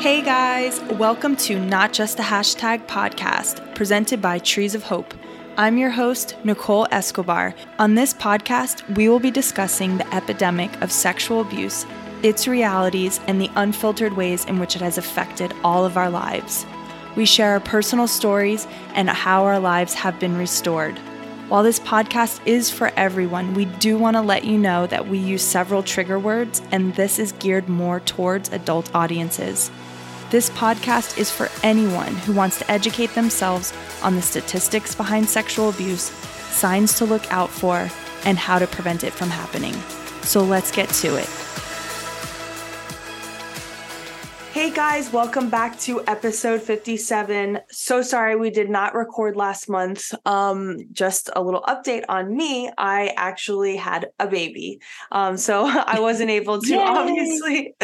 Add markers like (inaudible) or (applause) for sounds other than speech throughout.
Hey guys, welcome to Not Just a Hashtag podcast, presented by Trees of Hope. I'm your host, Nicole Escobar. On this podcast, we will be discussing the epidemic of sexual abuse, its realities, and the unfiltered ways in which it has affected all of our lives. We share our personal stories and how our lives have been restored. While this podcast is for everyone, we do want to let you know that we use several trigger words, and this is geared more towards adult audiences. This podcast is for anyone who wants to educate themselves on the statistics behind sexual abuse, signs to look out for, and how to prevent it from happening. So let's get to it. Hey guys, welcome back to episode 57. So sorry we did not record last month. Um, just a little update on me. I actually had a baby. Um, so (laughs) I wasn't able to (laughs) obviously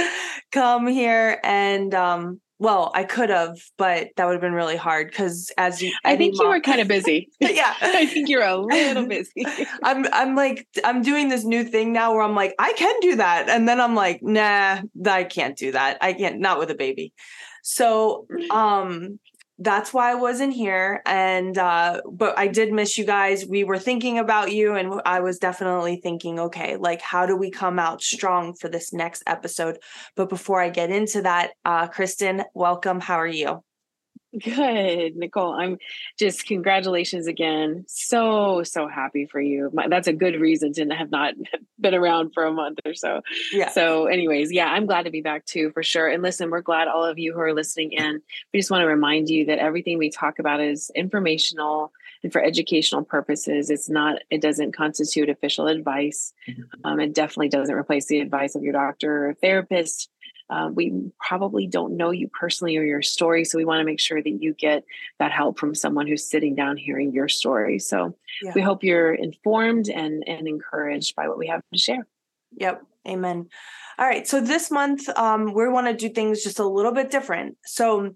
come here and um well, I could have, but that would have been really hard because as you, (laughs) (laughs) I think you were kind of busy. yeah, I think you're a little busy. (laughs) I'm, I'm like, I'm doing this new thing now where I'm like, I can do that, and then I'm like, nah, I can't do that. I can't, not with a baby. So, um, that's why I wasn't here. And uh, but I did miss you guys. We were thinking about you, and I was definitely thinking, okay, like how do we come out strong for this next episode? But before I get into that, uh, Kristen, welcome. How are you? (laughs) Good, Nicole. I'm just congratulations again. So so happy for you. My, that's a good reason to have not (laughs) been around for a month or so. Yeah. So, anyways, yeah, I'm glad to be back too for sure. And listen, we're glad all of you who are listening in. We just want to remind you that everything we talk about is informational and for educational purposes. It's not. It doesn't constitute official advice. Mm-hmm. Um, it definitely doesn't replace the advice of your doctor or therapist uh, we probably don't know you personally or your story. So we want to make sure that you get that help from someone who's sitting down hearing your story. So yeah. we hope you're informed and, and encouraged by what we have to share. Yep. Amen. All right. So this month, um, we want to do things just a little bit different. So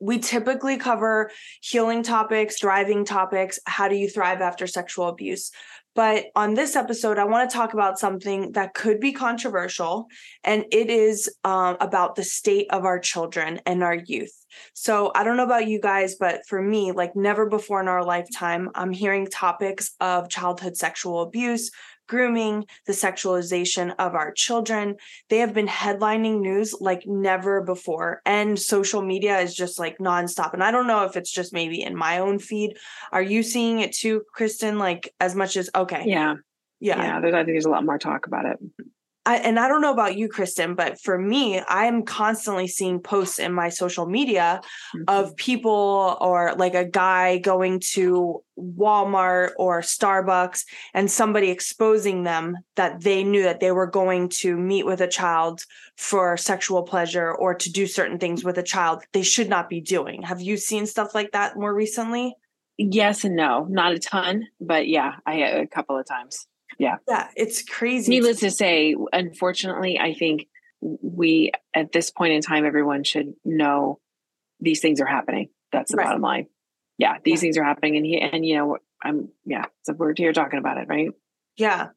we typically cover healing topics, thriving topics. How do you thrive after sexual abuse? But on this episode, I want to talk about something that could be controversial, and it is um, about the state of our children and our youth. So I don't know about you guys, but for me, like never before in our lifetime, I'm hearing topics of childhood sexual abuse, grooming, the sexualization of our children. They have been headlining news like never before. And social media is just like nonstop. And I don't know if it's just maybe in my own feed. Are you seeing it too, Kristen? Like as much as, okay. Yeah. Yeah. Yeah. There's, I think there's a lot more talk about it. I, and I don't know about you, Kristen, but for me, I'm constantly seeing posts in my social media mm-hmm. of people or like a guy going to Walmart or Starbucks and somebody exposing them that they knew that they were going to meet with a child for sexual pleasure or to do certain things with a child they should not be doing. Have you seen stuff like that more recently? Yes and no, not a ton, but yeah, I a couple of times yeah yeah it's crazy needless to say unfortunately i think we at this point in time everyone should know these things are happening that's the right. bottom line yeah these yeah. things are happening and he and you know i'm yeah so we're here talking about it right yeah.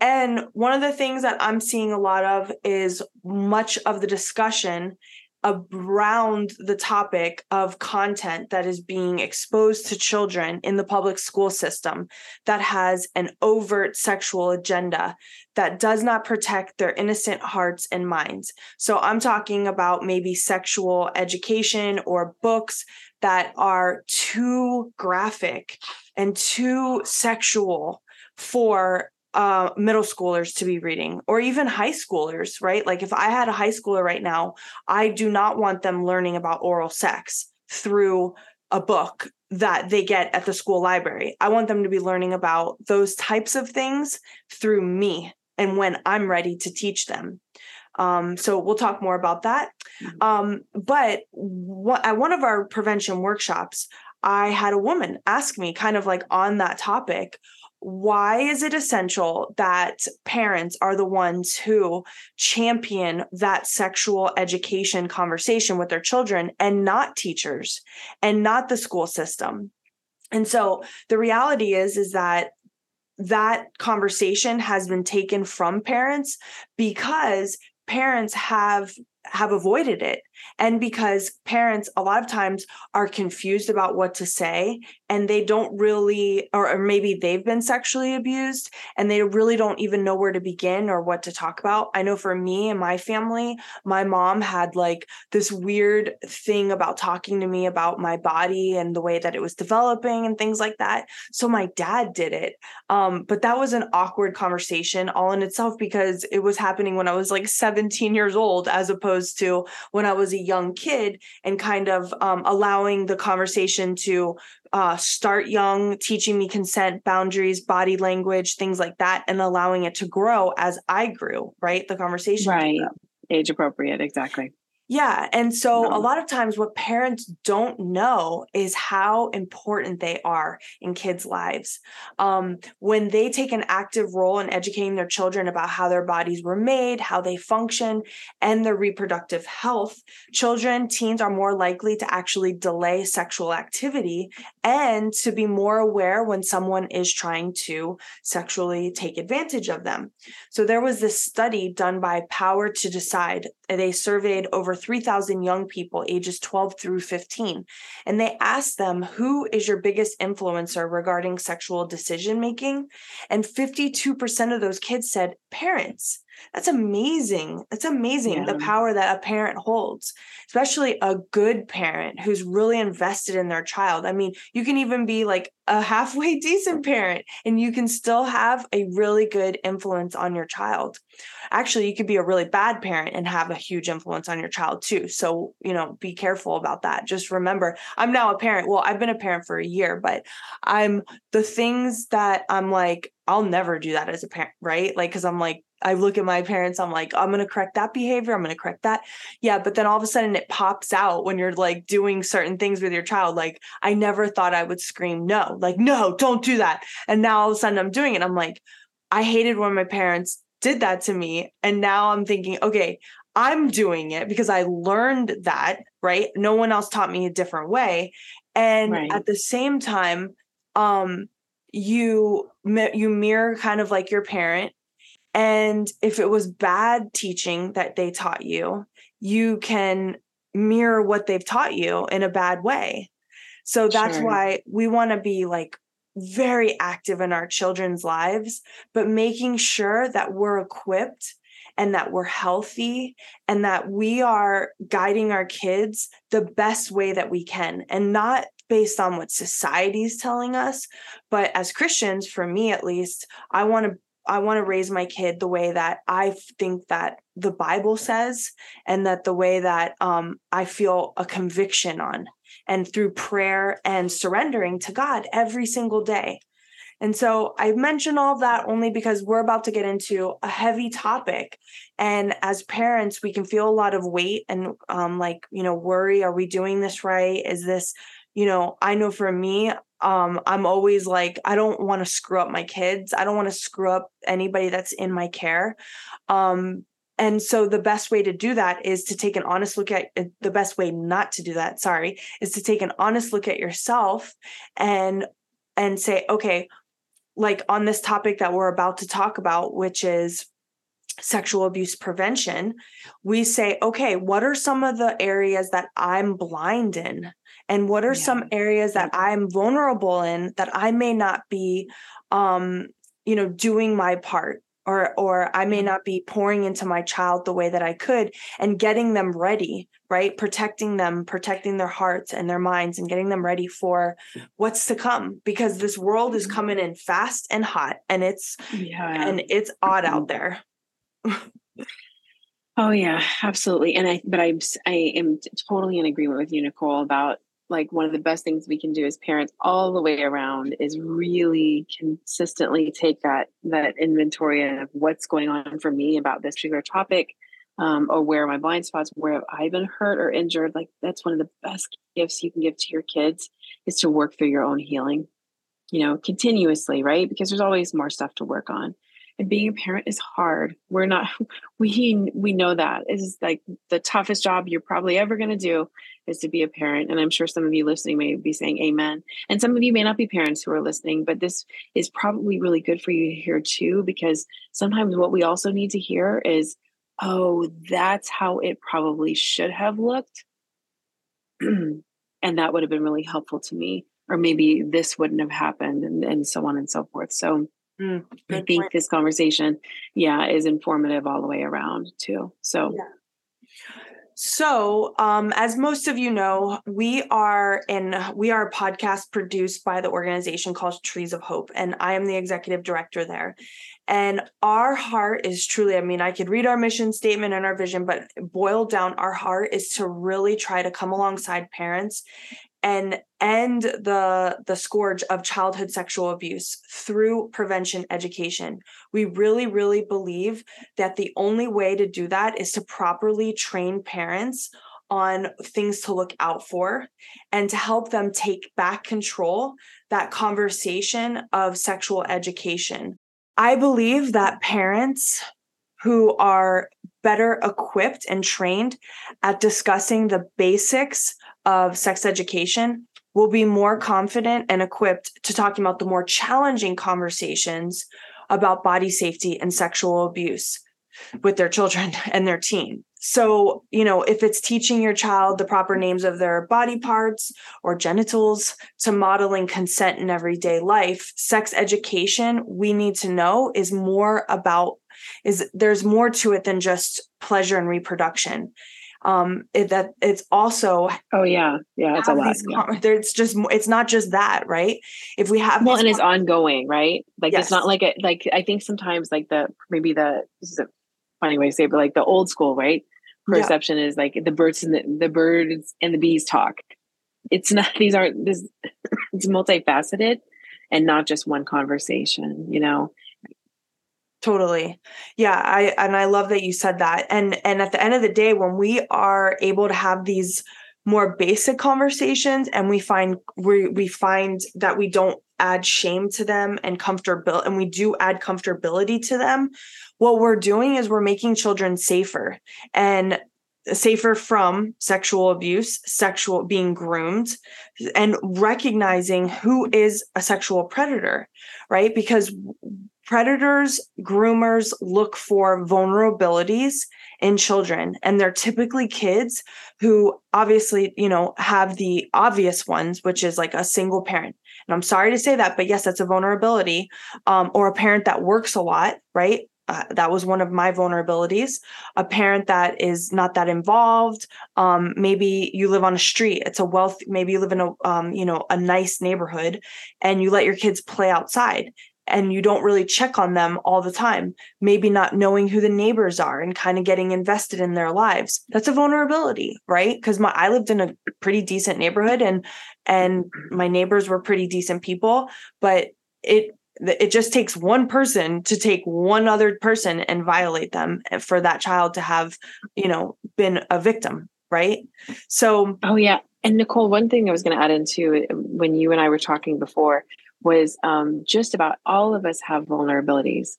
And one of the things that I'm seeing a lot of is much of the discussion around the topic of content that is being exposed to children in the public school system that has an overt sexual agenda that does not protect their innocent hearts and minds. So I'm talking about maybe sexual education or books that are too graphic and too sexual for uh, middle schoolers to be reading or even high schoolers, right? Like if I had a high schooler right now, I do not want them learning about oral sex through a book that they get at the school library. I want them to be learning about those types of things through me and when I'm ready to teach them. Um, so we'll talk more about that. Mm-hmm. Um, but what, at one of our prevention workshops, I had a woman ask me, kind of like on that topic, why is it essential that parents are the ones who champion that sexual education conversation with their children and not teachers and not the school system? And so the reality is is that that conversation has been taken from parents because parents have have avoided it and because parents a lot of times are confused about what to say and they don't really or, or, maybe they've been sexually abused and they really don't even know where to begin or what to talk about. I know for me and my family my mom had like this weird thing about talking to me about my body and the way that it was developing and things like that. So my dad did it. Um, but that was an awkward conversation all in itself because it was happening when i was like 17 years old as opposed to when i was a young kid and kind of um, allowing the conversation to uh, start young, teaching me consent, boundaries, body language, things like that, and allowing it to grow as I grew, right? The conversation. Right. Age appropriate. Exactly. Yeah. And so no. a lot of times, what parents don't know is how important they are in kids' lives. Um, when they take an active role in educating their children about how their bodies were made, how they function, and their reproductive health, children, teens are more likely to actually delay sexual activity and to be more aware when someone is trying to sexually take advantage of them. So there was this study done by Power to Decide. They surveyed over 3,000 young people ages 12 through 15. And they asked them, Who is your biggest influencer regarding sexual decision making? And 52% of those kids said, Parents. That's amazing. That's amazing yeah. the power that a parent holds, especially a good parent who's really invested in their child. I mean, you can even be like a halfway (laughs) decent parent and you can still have a really good influence on your child. Actually, you could be a really bad parent and have a huge influence on your child too. So, you know, be careful about that. Just remember, I'm now a parent. Well, I've been a parent for a year, but I'm the things that I'm like, I'll never do that as a parent, right? Like, cause I'm like, I look at my parents, I'm like, I'm going to correct that behavior. I'm going to correct that. Yeah. But then all of a sudden it pops out when you're like doing certain things with your child. Like, I never thought I would scream no, like, no, don't do that. And now all of a sudden I'm doing it. I'm like, I hated when my parents did that to me. And now I'm thinking, okay, I'm doing it because I learned that, right? No one else taught me a different way. And right. at the same time, um, you you mirror kind of like your parent and if it was bad teaching that they taught you, you can mirror what they've taught you in a bad way. So that's sure. why we want to be like very active in our children's lives, but making sure that we're equipped and that we're healthy and that we are guiding our kids the best way that we can and not based on what society's telling us but as Christians for me at least I want to I want to raise my kid the way that I think that the Bible says, and that the way that um, I feel a conviction on, and through prayer and surrendering to God every single day. And so I mention all that only because we're about to get into a heavy topic. And as parents, we can feel a lot of weight and um, like, you know, worry are we doing this right? Is this, you know, I know for me, um, I'm always like, I don't want to screw up my kids. I don't want to screw up anybody that's in my care. Um, and so the best way to do that is to take an honest look at uh, the best way not to do that, sorry, is to take an honest look at yourself and and say, okay, like on this topic that we're about to talk about, which is sexual abuse prevention, we say, okay, what are some of the areas that I'm blind in? And what are yeah. some areas that i'm vulnerable in that i may not be um you know doing my part or or i may mm-hmm. not be pouring into my child the way that i could and getting them ready right protecting them protecting their hearts and their minds and getting them ready for what's to come because this world is mm-hmm. coming in fast and hot and it's yeah and it's odd out there Oh yeah, absolutely. And I, but I'm, I am totally in agreement with you, Nicole, about like one of the best things we can do as parents all the way around is really consistently take that that inventory of what's going on for me about this particular topic um, or where are my blind spots where have i been hurt or injured? Like that's one of the best gifts you can give to your kids is to work through your own healing you know continuously right? Because there's always more stuff to work on and being a parent is hard we're not (laughs) we we know that is like the toughest job you're probably ever going to do is to be a parent and i'm sure some of you listening may be saying amen and some of you may not be parents who are listening but this is probably really good for you to hear too because sometimes what we also need to hear is oh, that's how it probably should have looked. (clears throat) and that would have been really helpful to me. Or maybe this wouldn't have happened, and, and so on and so forth. So mm, I think point. this conversation, yeah, is informative all the way around too. So yeah. So, um, as most of you know, we are in we are a podcast produced by the organization called Trees of Hope, and I am the executive director there. And our heart is truly, I mean, I could read our mission statement and our vision, but boiled down, our heart is to really try to come alongside parents and end the the scourge of childhood sexual abuse through prevention education. We really really believe that the only way to do that is to properly train parents on things to look out for and to help them take back control that conversation of sexual education. I believe that parents who are better equipped and trained at discussing the basics of sex education will be more confident and equipped to talking about the more challenging conversations about body safety and sexual abuse with their children (laughs) and their teen. So, you know, if it's teaching your child the proper names of their body parts or genitals to modeling consent in everyday life, sex education, we need to know is more about is there's more to it than just pleasure and reproduction um it, that it's also oh yeah yeah it's a lot yeah. it's just it's not just that right if we have well and it's ongoing right like yes. it's not like it like i think sometimes like the maybe the this is a funny way to say it, but like the old school right perception yeah. is like the birds and the, the birds and the bees talk it's not (laughs) these aren't this it's multifaceted and not just one conversation you know Totally. Yeah, I and I love that you said that. And and at the end of the day when we are able to have these more basic conversations and we find we we find that we don't add shame to them and comfortability and we do add comfortability to them what we're doing is we're making children safer and safer from sexual abuse sexual being groomed and recognizing who is a sexual predator right because predators, groomers look for vulnerabilities in children and they're typically kids who obviously, you know, have the obvious ones which is like a single parent. And I'm sorry to say that, but yes, that's a vulnerability um, or a parent that works a lot, right? Uh, that was one of my vulnerabilities a parent that is not that involved um, maybe you live on a street it's a wealth maybe you live in a um, you know a nice neighborhood and you let your kids play outside and you don't really check on them all the time, maybe not knowing who the neighbors are and kind of getting invested in their lives. That's a vulnerability, right? Because my I lived in a pretty decent neighborhood and and my neighbors were pretty decent people, but it it just takes one person to take one other person and violate them eh, for that child to have, you know, been a victim, right? So Oh yeah. And Nicole, one thing I was going to add into when you and I were talking before was um, just about all of us have vulnerabilities.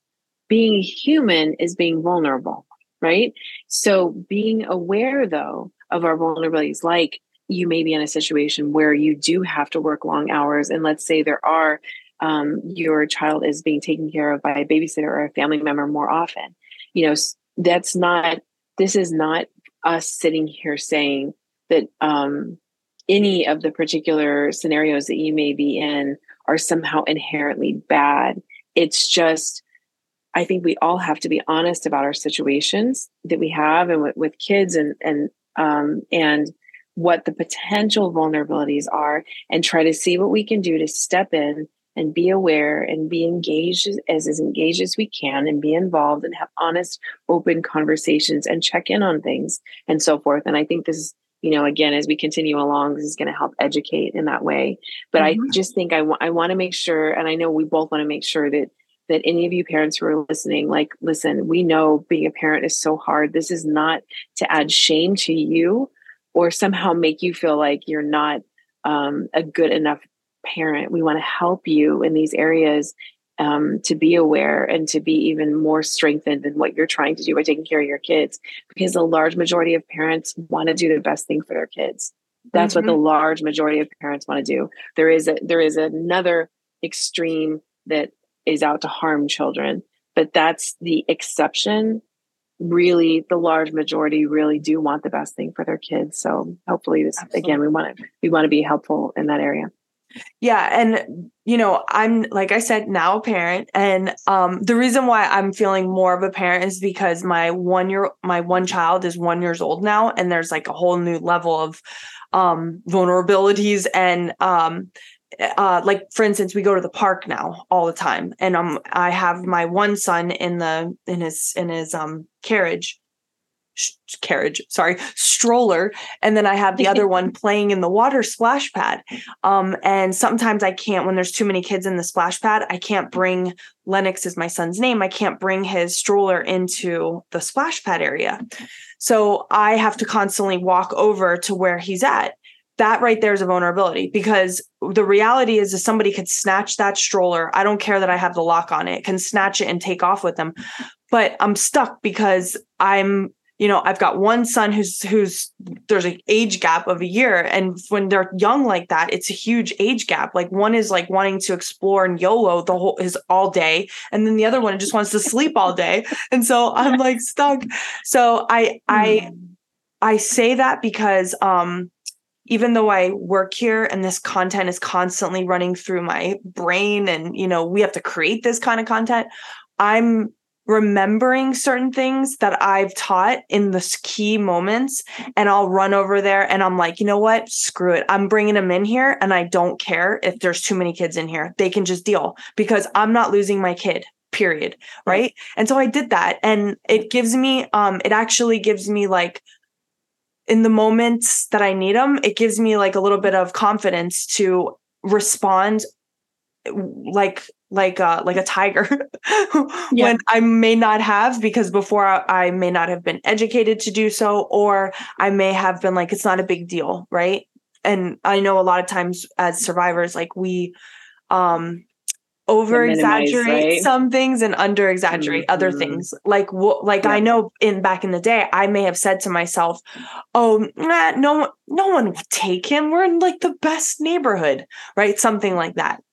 Being human is being vulnerable, right? So being aware though of our vulnerabilities, like you may be in a situation where you do have to work long hours, and let's say there are um, your child is being taken care of by a babysitter or a family member more often. You know, that's not. This is not us sitting here saying that um, any of the particular scenarios that you may be in are somehow inherently bad. It's just, I think we all have to be honest about our situations that we have and with, with kids and, and, um, and what the potential vulnerabilities are and try to see what we can do to step in and be aware and be engaged as, as engaged as we can and be involved and have honest open conversations and check in on things and so forth and i think this is you know, again, as we continue along, this is going to help educate in that way. But mm-hmm. I just think I, w- I want to make sure, and I know we both want to make sure that that any of you parents who are listening, like, listen, we know being a parent is so hard. This is not to add shame to you or somehow make you feel like you're not um, a good enough parent. We want to help you in these areas um, to be aware and to be even more strengthened in what you're trying to do by taking care of your kids because the large majority of parents want to do the best thing for their kids that's mm-hmm. what the mm-hmm. large majority of parents want to do there is a there is another extreme that is out to harm children but that's the exception really the large majority really do want the best thing for their kids so hopefully this Absolutely. again we want to we want to be helpful in that area yeah and you know i'm like i said now a parent and um the reason why i'm feeling more of a parent is because my one year my one child is one years old now and there's like a whole new level of um vulnerabilities and um uh, like for instance, we go to the park now all the time, and um, I have my one son in the in his in his um carriage, sh- carriage, sorry, stroller, and then I have the other (laughs) one playing in the water splash pad. Um, and sometimes I can't when there's too many kids in the splash pad. I can't bring Lennox is my son's name. I can't bring his stroller into the splash pad area, so I have to constantly walk over to where he's at that right there is a vulnerability because the reality is if somebody could snatch that stroller i don't care that i have the lock on it can snatch it and take off with them but i'm stuck because i'm you know i've got one son who's who's there's an age gap of a year. And when they're young like that it's a huge age gap. Like one is like wanting to explore and yolo the whole is all day. And then the other one just wants to sleep all day. And so i'm like (laughs) stuck. So i i hmm. i say that because um even though I work here and this content is constantly running through my brain and you know we have to create this kind of content I'm remembering certain things that I've taught in the key moments and I'll run over there and I'm like you know what? Screw it. I'm bringing them in here and I don't care if there's too many kids in here. They can just deal because I'm not losing my kid period. Right. And so I did that and it gives me um it actually gives me like in the moments that I need them, it gives me like a little bit of confidence to respond like like uh like a tiger (laughs) yeah. when I may not have because before I, I may not have been educated to do so or I may have been like it's not a big deal, right? And I know a lot of times as survivors like we um over exaggerate right? some things and under exaggerate mm-hmm. other things like like yeah. i know in back in the day i may have said to myself oh nah, no no one will take him we're in like the best neighborhood right something like that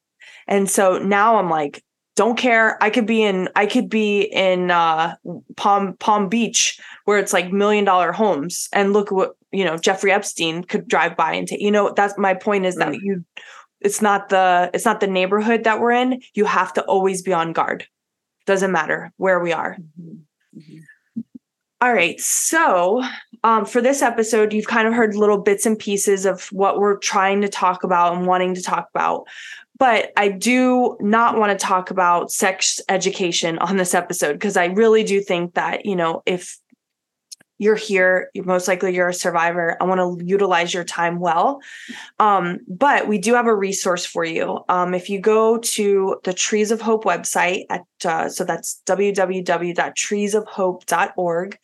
and so now i'm like don't care. I could be in i could be in uh palm palm beach where it's like million dollar homes. And look what you know jeffrey epstein could drive by and take you know that's my point is that mm. you it's not the it's not the neighborhood that we're in. You have to always be on guard. Doesn't matter where we are. Mm-hmm. Mm-hmm. All right. So um, for this episode you've kind of heard little bits and pieces of what we're trying to talk about and wanting to talk about but I do not want to talk about sex education on this episode because I really do think that, you know, if you're here you're most likely you're a survivor i want to utilize your time well. Um, but we do have a resource for you. Um, if you go to the trees of hope website at uh, so that's www.treesofhope.org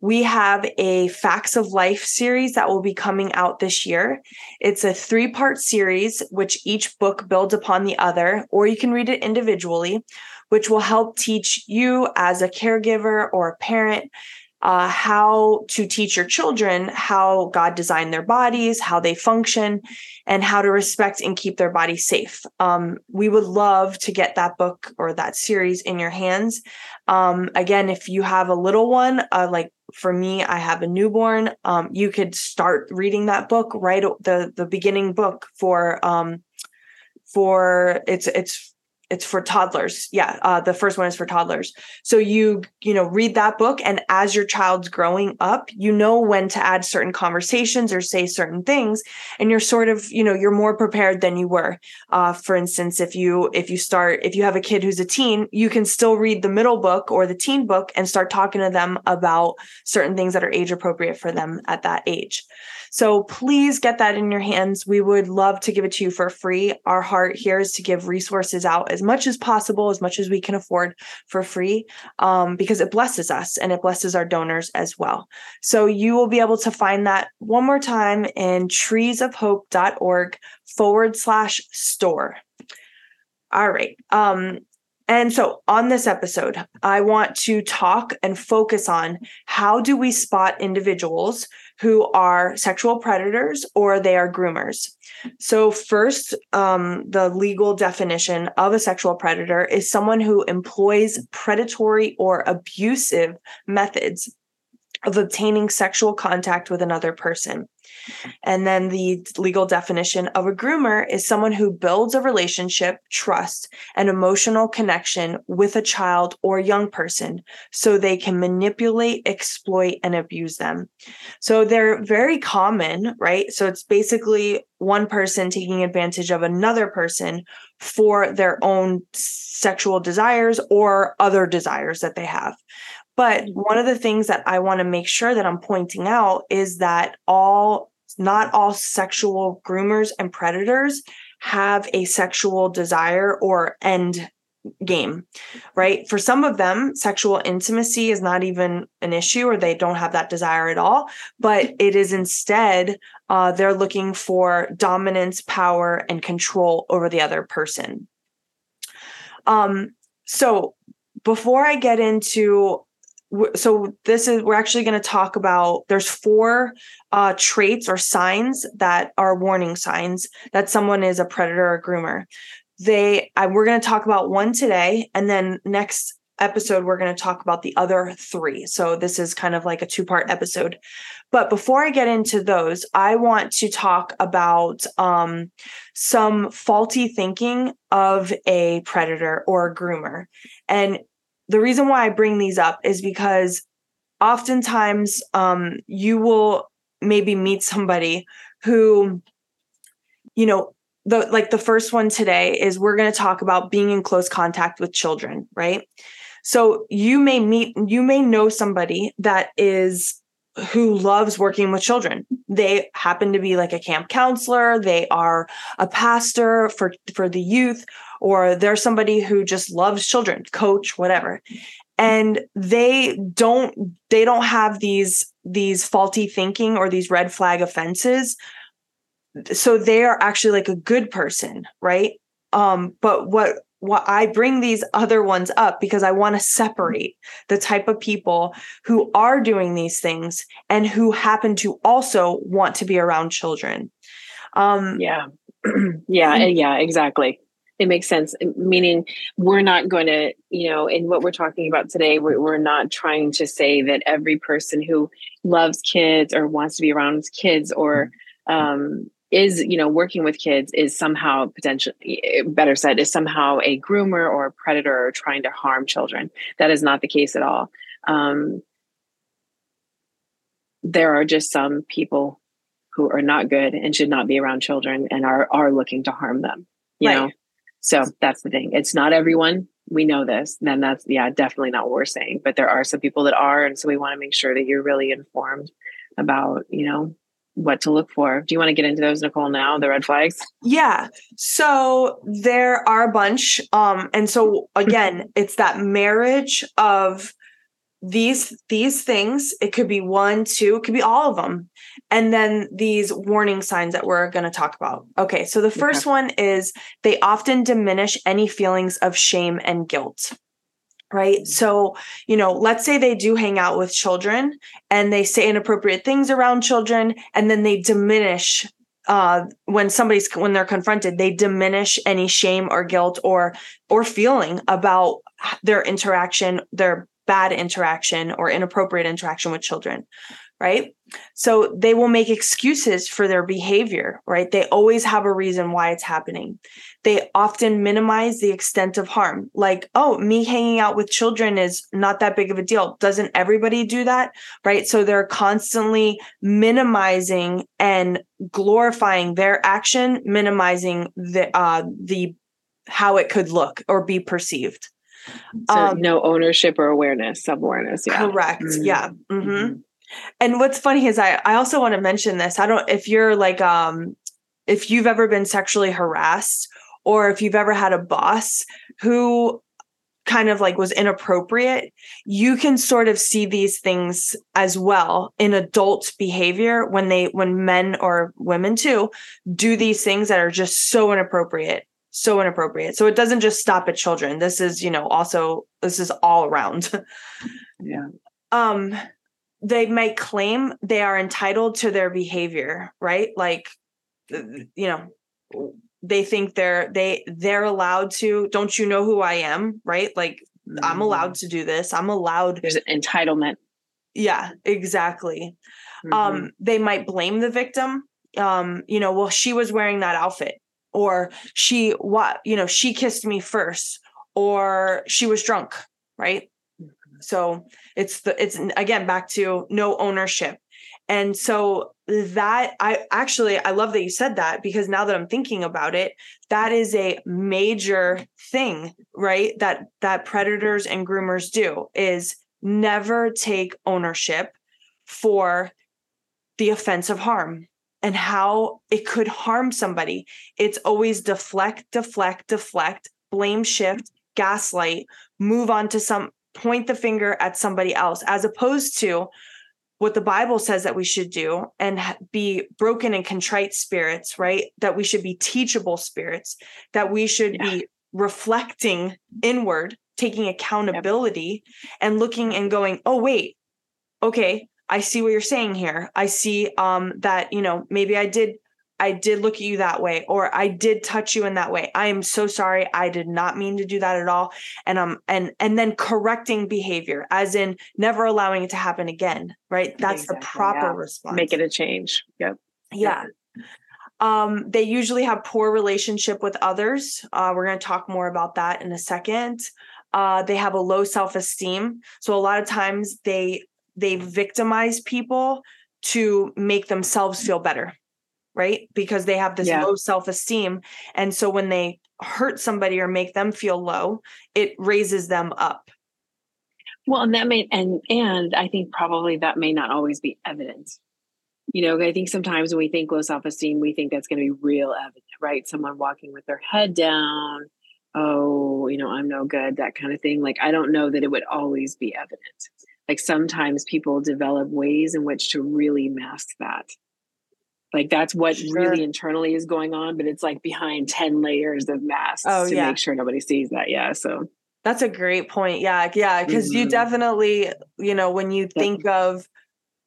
we have a facts of life series that will be coming out this year. It's a three part series which each book builds upon the other or you can read it individually which will help teach you as a caregiver or a parent uh, how to teach your children how God designed their bodies, how they function, and how to respect and keep their body safe. Um, we would love to get that book or that series in your hands. Um, again, if you have a little one, uh, like for me, I have a newborn. Um, you could start reading that book right the the beginning book for um, for it's it's it's for toddlers. Yeah uh, the first one is for toddlers. So you you know read that book and as your child's growing up you know when to add certain conversations or say certain things and you're sort of you know you're more prepared than you were. Uh, for instance if you if you start if you have a kid who's a teen you can still read the middle book or the teen book and start talking to them about certain things that are age appropriate for them at that age so please get that in your hands. We would love to give it to you for free. Our heart here is to give resources out as much as possible, as much as we can afford for free, um, because it blesses us and it blesses our donors as well. So you will be able to find that one more time in treesofhope.org forward slash store. All right. Um, and so on this episode, I want to talk and focus on how do we spot individuals who are sexual predators or they are groomers. So, first, um, the legal definition of a sexual predator is someone who employs predatory or abusive methods of obtaining sexual contact with another person. And then the legal definition of a groomer is someone who builds a relationship, trust, and emotional connection with a child or young person so they can manipulate, exploit, and abuse them. So they're very common, right? So it's basically one person taking advantage of another person for their own sexual desires or other desires that they have. But one of the things that I want to make sure that I'm pointing out is that all, not all sexual groomers and predators have a sexual desire or end game, right? For some of them, sexual intimacy is not even an issue or they don't have that desire at all, but it is instead, uh, they're looking for dominance, power, and control over the other person. Um, so before I get into so this is we're actually going to talk about there's four uh, traits or signs that are warning signs that someone is a predator or groomer. They I, we're going to talk about one today and then next episode we're going to talk about the other three. So this is kind of like a two part episode. But before i get into those i want to talk about um, some faulty thinking of a predator or a groomer. And the reason why I bring these up is because oftentimes um, you will maybe meet somebody who, you know, the like the first one today is we're going to talk about being in close contact with children, right? So you may meet, you may know somebody that is who loves working with children. They happen to be like a camp counselor, they are a pastor for for the youth or they're somebody who just loves children, coach, whatever. And they don't they don't have these these faulty thinking or these red flag offenses. So they are actually like a good person, right? Um but what what I bring these other ones up because I want to separate the type of people who are doing these things and who happen to also want to be around children. Um, yeah, (clears throat) yeah, yeah, exactly. It makes sense. Meaning, we're not going to, you know, in what we're talking about today, we're, we're not trying to say that every person who loves kids or wants to be around kids or um, is you know working with kids is somehow potentially eh, better said is somehow a groomer or a predator or trying to harm children that is not the case at all um, there are just some people who are not good and should not be around children and are are looking to harm them you right. know so that's the thing it's not everyone we know this then that's yeah definitely not what we're saying but there are some people that are and so we want to make sure that you're really informed about you know what to look for. Do you want to get into those, Nicole, now, the red flags? Yeah. So there are a bunch. Um, and so again, (laughs) it's that marriage of these these things. It could be one, two, it could be all of them. And then these warning signs that we're going to talk about. Okay, so the first okay. one is they often diminish any feelings of shame and guilt right? So, you know, let's say they do hang out with children and they say inappropriate things around children and then they diminish uh, when somebody's when they're confronted they diminish any shame or guilt or or feeling about their interaction their bad interaction or inappropriate interaction with children right? So they will make excuses for their behavior, right? They always have a reason why it's happening. They often minimize the extent of harm. Like, oh, me hanging out with children is not that big of a deal. Doesn't everybody do that? Right. So they're constantly minimizing and glorifying their action, minimizing the uh the how it could look or be perceived. So um, no ownership or awareness, self awareness. Yeah. Correct. Mm-hmm. Yeah. Mm-hmm. And what's funny is I I also want to mention this. I don't if you're like um if you've ever been sexually harassed or if you've ever had a boss who kind of like was inappropriate, you can sort of see these things as well in adult behavior when they when men or women too do these things that are just so inappropriate so inappropriate so it doesn't just stop at children this is you know also this is all around (laughs) yeah um they might claim they are entitled to their behavior, right? Like, you know, they think they're they they're allowed to. Don't you know who I am? Right? Like, mm-hmm. I'm allowed to do this. I'm allowed. There's an entitlement. Yeah, exactly. Mm-hmm. Um, they might blame the victim. Um, you know, well, she was wearing that outfit, or she what, you know, she kissed me first, or she was drunk, right? Mm-hmm. So it's the it's again back to no ownership. And so that I actually I love that you said that because now that I'm thinking about it, that is a major thing, right? That that predators and groomers do is never take ownership for the offense of harm and how it could harm somebody. It's always deflect, deflect, deflect, blame shift, gaslight, move on to some point the finger at somebody else as opposed to what the bible says that we should do and be broken and contrite spirits right that we should be teachable spirits that we should yeah. be reflecting inward taking accountability yep. and looking and going oh wait okay i see what you're saying here i see um that you know maybe i did I did look at you that way, or I did touch you in that way. I am so sorry. I did not mean to do that at all. And um and and then correcting behavior, as in never allowing it to happen again. Right. That's exactly, the proper yeah. response. Make it a change. Yep. Yeah. Um, they usually have poor relationship with others. Uh, we're going to talk more about that in a second. Uh, they have a low self-esteem. So a lot of times they they victimize people to make themselves feel better right? Because they have this yeah. low self esteem. And so when they hurt somebody or make them feel low, it raises them up. Well, and that may, and, and I think probably that may not always be evident. You know, I think sometimes when we think low self esteem, we think that's going to be real evident, right? Someone walking with their head down, oh, you know, I'm no good, that kind of thing. Like, I don't know that it would always be evident. Like, sometimes people develop ways in which to really mask that like that's what sure. really internally is going on, but it's like behind 10 layers of masks oh, to yeah. make sure nobody sees that. Yeah. So that's a great point. Yeah. Yeah. because mm-hmm. you definitely, you know, when you think of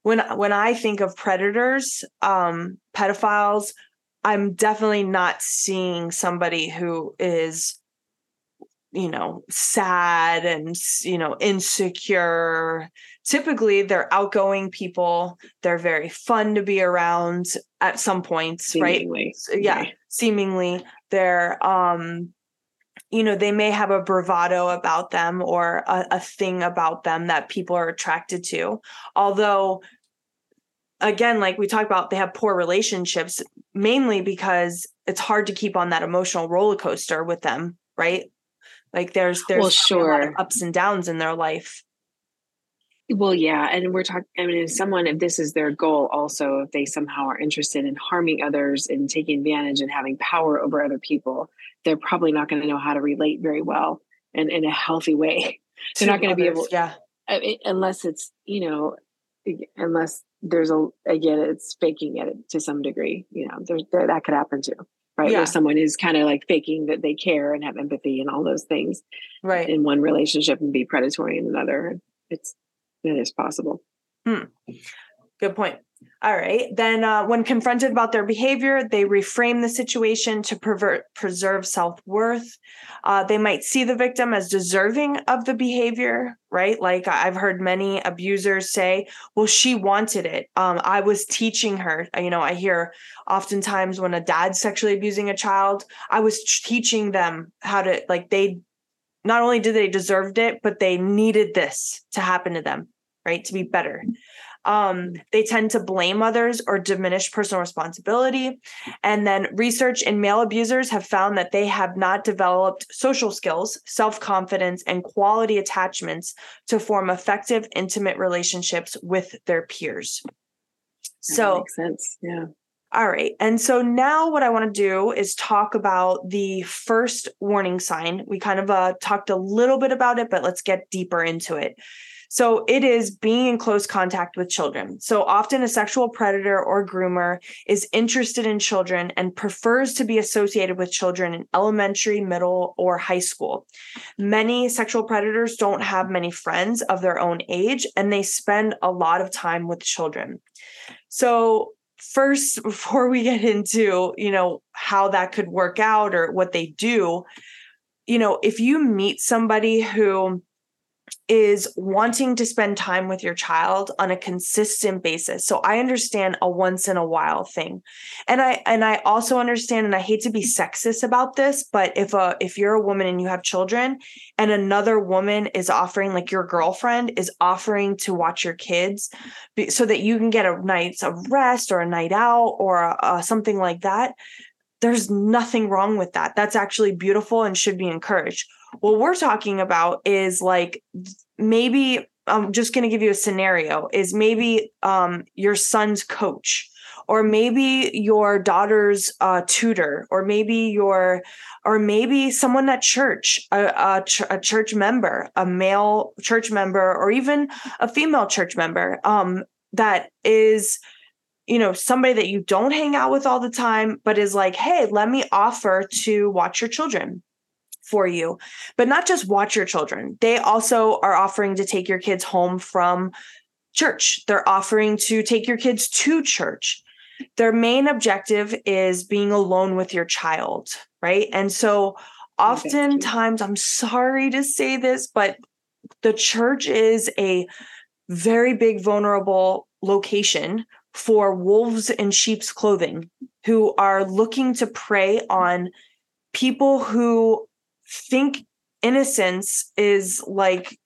when when I think of predators, um, pedophiles, I'm definitely not seeing somebody who is you know sad and you know insecure. Typically they're outgoing people. They're very fun to be around at some points seemingly. right yeah right. seemingly. They're um you know they may have a bravado about them or a, a thing about them that people are attracted to. Although again like we talked about they have poor relationships mainly because it's hard to keep on that emotional roller coaster with them right like there's there's well, sure. ups and downs in their life. Well, yeah, and we're talking. I mean, if someone, if this is their goal, also, if they somehow are interested in harming others and taking advantage and having power over other people, they're probably not going to know how to relate very well and in a healthy way. (laughs) they're not going to be able, yeah, unless it's you know, unless there's a again, it's faking it to some degree. You know, there's there, that could happen too right? Yeah. Where someone is kind of like faking that they care and have empathy and all those things, right? In one relationship and be predatory in another. It's it is possible. Hmm. Good point. All right. Then, uh, when confronted about their behavior, they reframe the situation to pervert, preserve self worth. Uh, they might see the victim as deserving of the behavior, right? Like I've heard many abusers say, well, she wanted it. Um, I was teaching her. You know, I hear oftentimes when a dad's sexually abusing a child, I was teaching them how to, like, they not only did they deserved it, but they needed this to happen to them, right? To be better. Um, they tend to blame others or diminish personal responsibility. And then research in male abusers have found that they have not developed social skills, self confidence, and quality attachments to form effective, intimate relationships with their peers. That so, makes sense. Yeah. All right. And so now what I want to do is talk about the first warning sign. We kind of uh, talked a little bit about it, but let's get deeper into it. So it is being in close contact with children. So often a sexual predator or groomer is interested in children and prefers to be associated with children in elementary, middle, or high school. Many sexual predators don't have many friends of their own age and they spend a lot of time with children. So first (laughs) before we get into you know how that could work out or what they do you know if you meet somebody who is wanting to spend time with your child on a consistent basis. So I understand a once in a while thing. And I and I also understand and I hate to be sexist about this, but if a if you're a woman and you have children and another woman is offering like your girlfriend is offering to watch your kids so that you can get a night's of rest or a night out or uh, something like that, there's nothing wrong with that. That's actually beautiful and should be encouraged what we're talking about is like maybe I'm just going to give you a scenario is maybe um, your son's coach or maybe your daughter's uh, tutor or maybe your or maybe someone at church a, a, ch- a, church member a male church member or even a female church member um, that is you know somebody that you don't hang out with all the time but is like hey let me offer to watch your children for you. But not just watch your children, they also are offering to take your kids home from church. They're offering to take your kids to church. Their main objective is being alone with your child, right? And so oftentimes, I'm sorry to say this, but the church is a very big, vulnerable location for wolves in sheep's clothing who are looking to prey on people who think innocence is like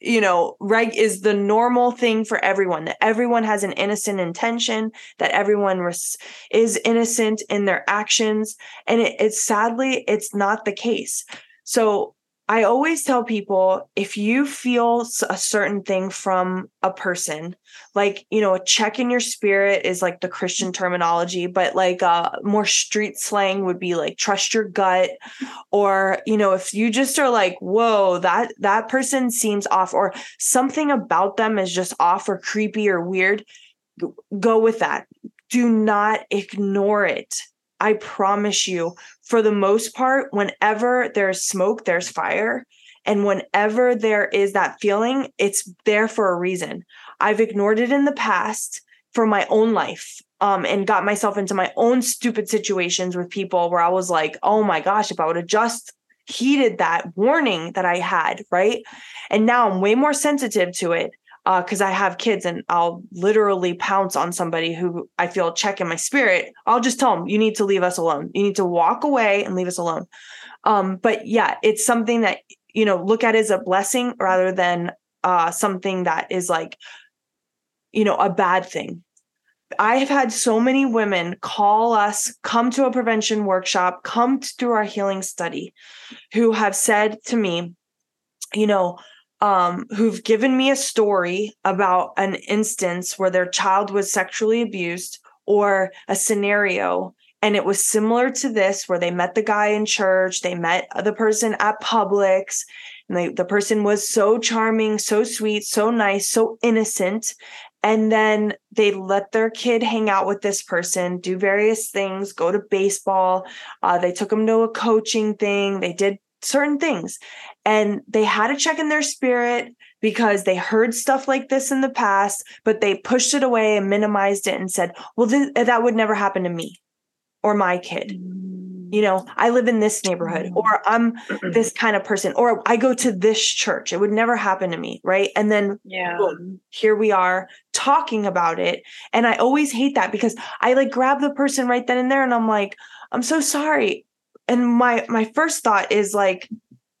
you know reg is the normal thing for everyone that everyone has an innocent intention that everyone res- is innocent in their actions and it, it's sadly it's not the case. So I always tell people if you feel a certain thing from a person, like, you know, a check in your spirit is like the Christian terminology, but like uh, more street slang would be like trust your gut. Or, you know, if you just are like, whoa, that that person seems off, or something about them is just off or creepy or weird, go with that. Do not ignore it. I promise you, for the most part, whenever there's smoke, there's fire. And whenever there is that feeling, it's there for a reason. I've ignored it in the past for my own life um, and got myself into my own stupid situations with people where I was like, oh my gosh, if I would have just heeded that warning that I had, right? And now I'm way more sensitive to it because uh, I have kids and I'll literally pounce on somebody who I feel check in my spirit. I'll just tell them, you need to leave us alone. You need to walk away and leave us alone. Um, but yeah, it's something that, you know, look at as a blessing rather than uh, something that is like, you know, a bad thing. I have had so many women call us, come to a prevention workshop, come through our healing study, who have said to me, you know, um, who've given me a story about an instance where their child was sexually abused or a scenario. And it was similar to this where they met the guy in church they met the person at publix and they, the person was so charming so sweet so nice so innocent. And then they let their kid hang out with this person do various things go to baseball. Uh, they took them to a coaching thing. They did certain things and they had a check in their spirit because they heard stuff like this in the past but they pushed it away and minimized it and said well th- that would never happen to me or my kid. You know i live in this neighborhood or i'm this kind of person or i go to this church. It would never happen to me right? And then yeah. boom, here we are talking about it. And i always hate that because i like grab the person right then and there and i'm like i'm so sorry. And my my first thought is like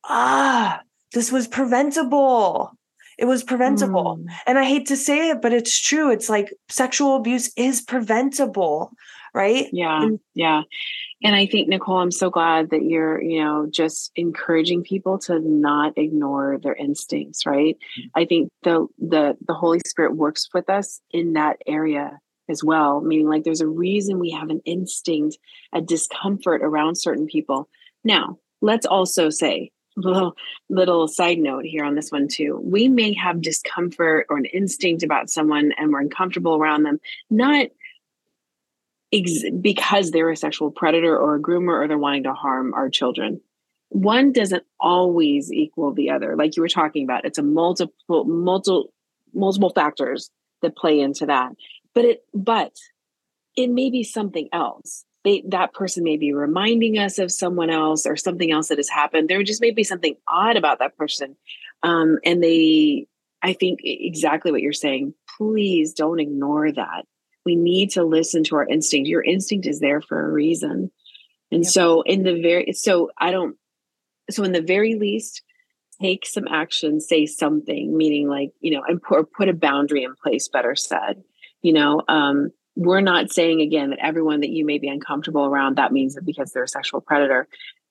ah this was preventable it was preventable mm. and i hate to say it but it's true it's like sexual abuse is preventable right yeah and, yeah and i think nicole i'm so glad that you're you know just encouraging people to not ignore their instincts right mm. i think the the the holy spirit works with us in that area as well, meaning like there's a reason we have an instinct, a discomfort around certain people. Now, let's also say little little side note here on this one too. We may have discomfort or an instinct about someone and we're uncomfortable around them not ex- because they're a sexual predator or a groomer or they're wanting to harm our children. One doesn't always equal the other. Like you were talking about it's a multiple multiple multiple factors that play into that. But it but it may be something else they that person may be reminding us of someone else or something else that has happened. There just may be something odd about that person. Um, and they i think exactly what you're saying. Please don't ignore that. We need to listen to our instinct. Your instinct is there for a reason. And yep. so in the very so i don't so in the very least take some action say something meaning like you know and put, put a boundary in place better said you know um we're not saying again that everyone that you may be uncomfortable around that means that because they're a sexual predator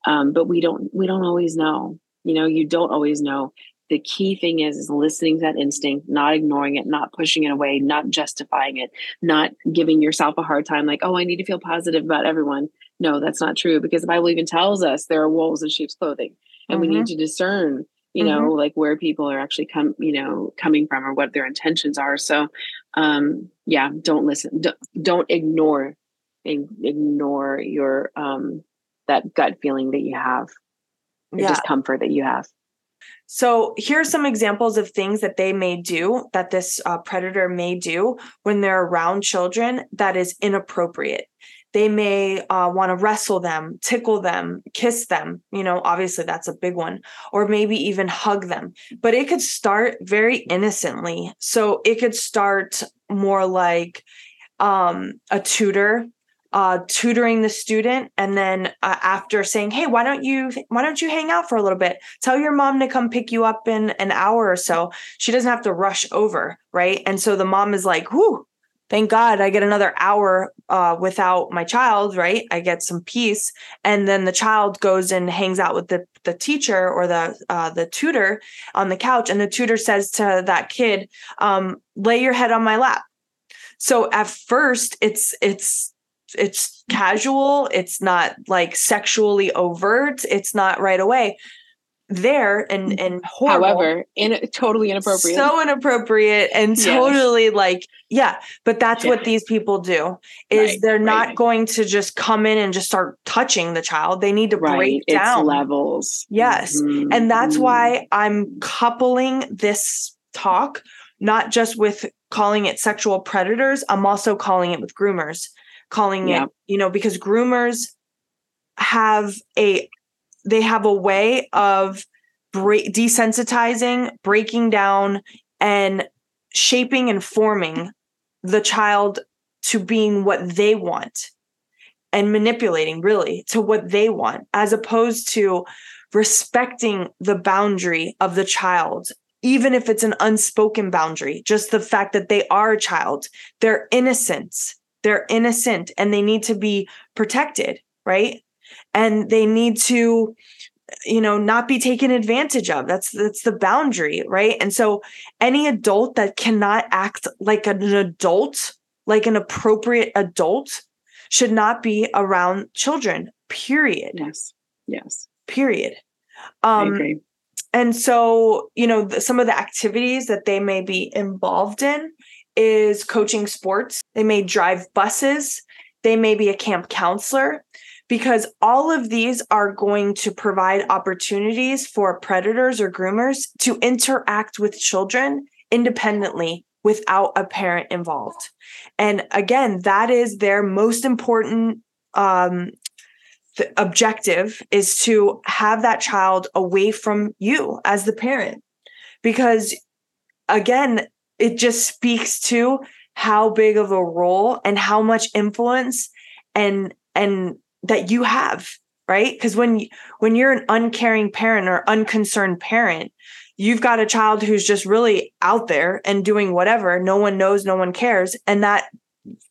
um, but we don't we don't always know. You know you don't always know. The key thing is is listening to that instinct not ignoring it not pushing it away not justifying it not giving yourself a hard time like oh i need to feel positive about everyone. No that's not true because the bible even tells us there are wolves in sheep's clothing and mm-hmm. we need to discern you know mm-hmm. like where people are actually come you know coming from or what their intentions are so um yeah don't listen don't, don't ignore ignore your um that gut feeling that you have the yeah. discomfort that you have so here's some examples of things that they may do that this uh, predator may do when they're around children that is inappropriate they may uh, want to wrestle them, tickle them, kiss them. You know, obviously that's a big one, or maybe even hug them. But it could start very innocently. So it could start more like um, a tutor uh, tutoring the student and then uh, after saying hey why don't you why don't you hang out for a little bit tell your mom to come pick you up in an hour or so she doesn't have to rush over right and so the mom is like whoo thank God I get another hour uh, without my child, right? I get some peace. And then the child goes and hangs out with the, the teacher or the uh, the tutor on the couch. And the tutor says to that kid, um, lay your head on my lap. So at first it's it's it's casual, it's not like sexually overt, it's not right away there and mm-hmm. and horrible. however in totally inappropriate so inappropriate and totally yes. like yeah but that's yeah. what these people do is right, they're not right. going to just come in and just start touching the child they need to right. break down levels yes mm-hmm. and that's mm-hmm. why i'm coupling this talk not just with calling it sexual predators i'm also calling it with groomers calling yeah. it you know because groomers have a they have a way of desensitizing, breaking down, and shaping and forming the child to being what they want and manipulating really to what they want, as opposed to respecting the boundary of the child, even if it's an unspoken boundary, just the fact that they are a child, they're innocent. They're innocent and they need to be protected, right? And they need to you know not be taken advantage of. That's that's the boundary right? And so any adult that cannot act like an adult like an appropriate adult should not be around children period. Yes. Yes. Period. Um and so you know the, some of the activities that they may be involved in is coaching sports. They may drive buses. They may be a camp counselor because all of these are going to provide opportunities for predators or groomers to interact with children independently without a parent involved. And again, that is their most important um, objective is to have that child away from you as the parent. Because again, it just speaks to how big of a role and how much influence and and that you have right? Because when when you're an uncaring parent or unconcerned parent you've got a child who's just really out there and doing whatever. No one knows no one cares and that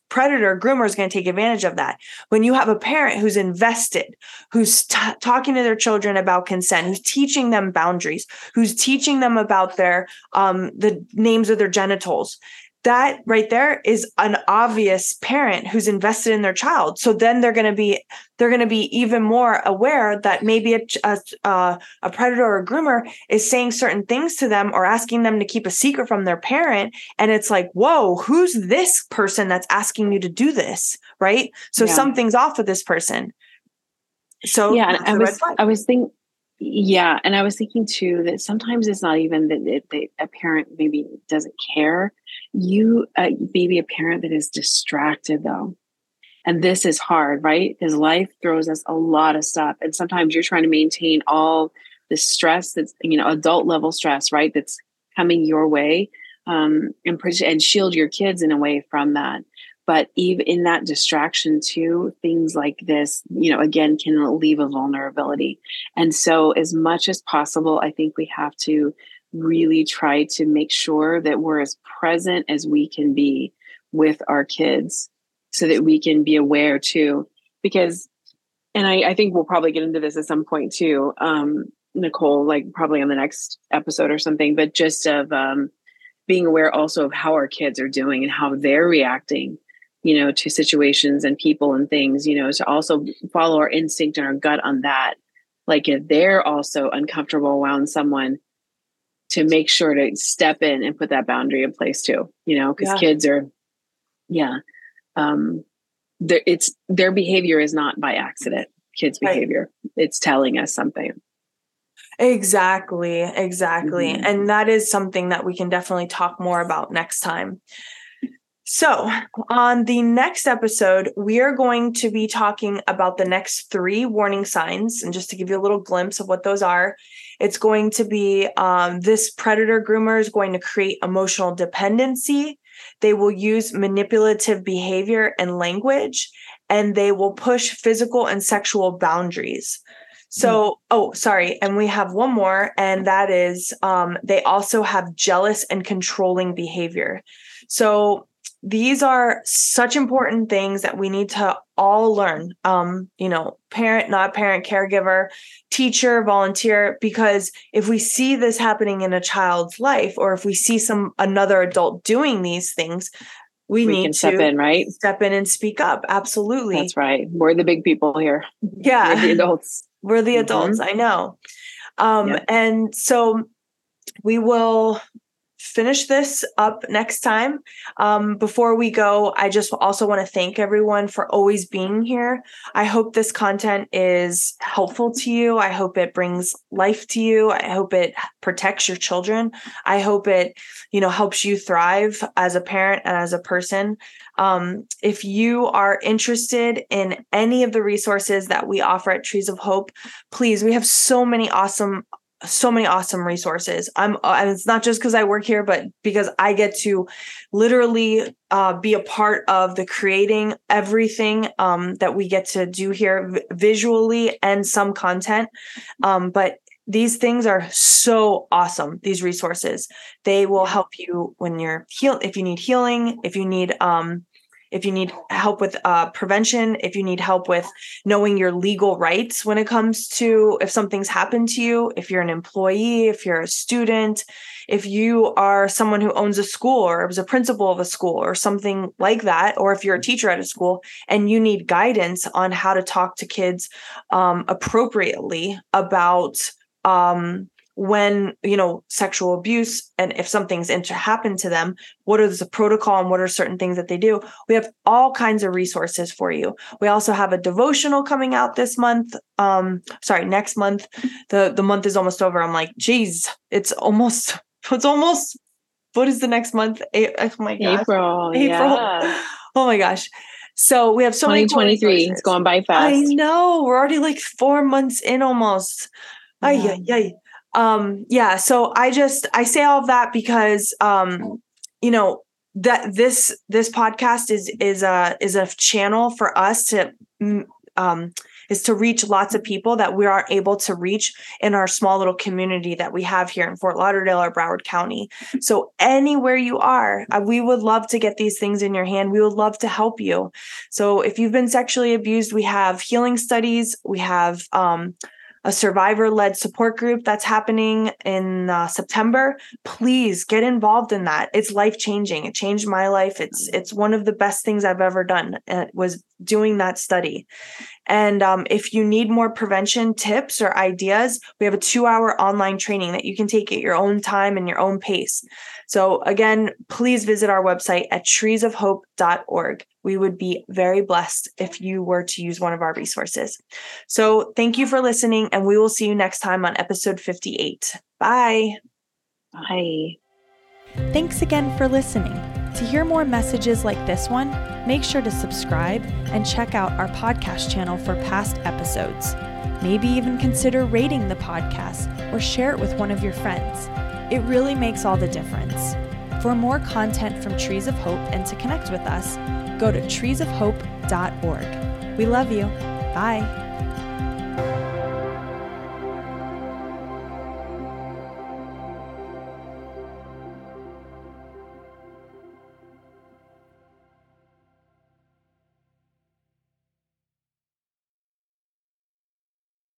predator groomer is going to take advantage of that. When you have a parent who's invested who's t- talking to their children about consent who's teaching them boundaries who's teaching them about their um the names of their genitals that right there is an obvious parent who's invested in their child. So then they're going to be they're going to be even more aware that maybe a, a, uh, a predator or a groomer is saying certain things to them or asking them to keep a secret from their parent. And it's like whoa who's this person that's asking you to do this? Right? So yeah. something's off with this person. So yeah i was i was thinking yeah and i was thinking too that sometimes it's not even that it, they, a parent maybe doesn't care you uh, maybe a parent that is distracted though. And this is hard right? Because life throws us a lot of stuff and sometimes you're trying to maintain all the stress that's you know adult level stress right that's coming your way um, and, and shield your kids in a way from that. But even in that distraction too things like this you know again can leave a vulnerability. And so as much as possible i think we have to really try to make sure that we're as present as we can be with our kids so that we can be aware too because and I, I think we'll probably get into this at some point too um nicole like probably on the next episode or something but just of um being aware also of how our kids are doing and how they're reacting you know, to situations and people and things, you know, to also follow our instinct and our gut on that. Like if they're also uncomfortable around someone, to make sure to step in and put that boundary in place too, you know, because yeah. kids are, yeah, um, it's their behavior is not by accident. Kids' behavior, right. it's telling us something. Exactly, exactly. Mm-hmm. And that is something that we can definitely talk more about next time. So, on the next episode, we are going to be talking about the next three warning signs. And just to give you a little glimpse of what those are, it's going to be um, this predator groomer is going to create emotional dependency. They will use manipulative behavior and language, and they will push physical and sexual boundaries. So, mm. oh, sorry. And we have one more, and that is um, they also have jealous and controlling behavior. So, these are such important things that we need to all learn. Um you know parent not parent caregiver teacher volunteer because if we see this happening in a child's life or if we see some another adult doing these things we, we need to step in right? step in and speak up. Absolutely. That's right. We're the big people here. Yeah. We're the (laughs) adults. We're the adults mm-hmm. i know. Um yep. and so we will finish this up next time. Um, before we go, I just also want to thank everyone for always being here. I hope this content is helpful to you. I hope it brings life to you. I hope it protects your children. I hope it, you know, helps you thrive as a parent and as a person. Um, if you are interested in any of the resources that we offer at Trees of Hope, please, we have so many awesome so many awesome resources. I'm uh, and it's not just because I work here, but because I get to literally uh, be a part of the creating everything um, that we get to do here visually and some content. Um, but these things are so awesome these resources they will help you when you're heal if you need healing if you need um if you need help with uh, prevention, if you need help with knowing your legal rights when it comes to if something's happened to you, if you're an employee, if you're a student, if you are someone who owns a school or is a principal of a school or something like that, or if you're a teacher at a school and you need guidance on how to talk to kids um, appropriately about um, when you know sexual abuse and if something's to happen to them what is the protocol and what are certain things that they do? We have all kinds of resources for you. We also have a devotional coming out this month um sorry next month. The the month is almost over. I'm like geez it's almost (laughs) it's almost what is the next month? Oh my gosh. April april. yeah. oh my gosh. So we have so 2023 many it's going by fast. i know we're already like four months in almost. Yeah. Ay, ay, ay um yeah so i just i say all of that because um you know that this this podcast is is a is a channel for us to mm, um is to reach lots of people that we aren't able to reach in our small little community that we have here in Fort Lauderdale or Broward County. So anywhere you are, uh, we would love to get these things in your hand. We would love to help you. So if you've been sexually abused, we have healing studies, we have um, a survivor led support group that's happening in uh, September. Please get involved in that. It's life changing. It changed my life. It's it's one of the best things I've ever done. Uh, was doing that study. And um, if you need more prevention tips or ideas, we have a two hour online training that you can take at your own time and your own pace. So, again, please visit our website at treesofhope.org. We would be very blessed if you were to use one of our resources. So, thank you for listening, and we will see you next time on episode 58. Bye. Bye. Thanks again for listening. To hear more messages like this one, make sure to subscribe and check out our podcast channel for past episodes. Maybe even consider rating the podcast or share it with one of your friends. It really makes all the difference. For more content from Trees of Hope and to connect with us, go to treesofhope.org. We love you. Bye.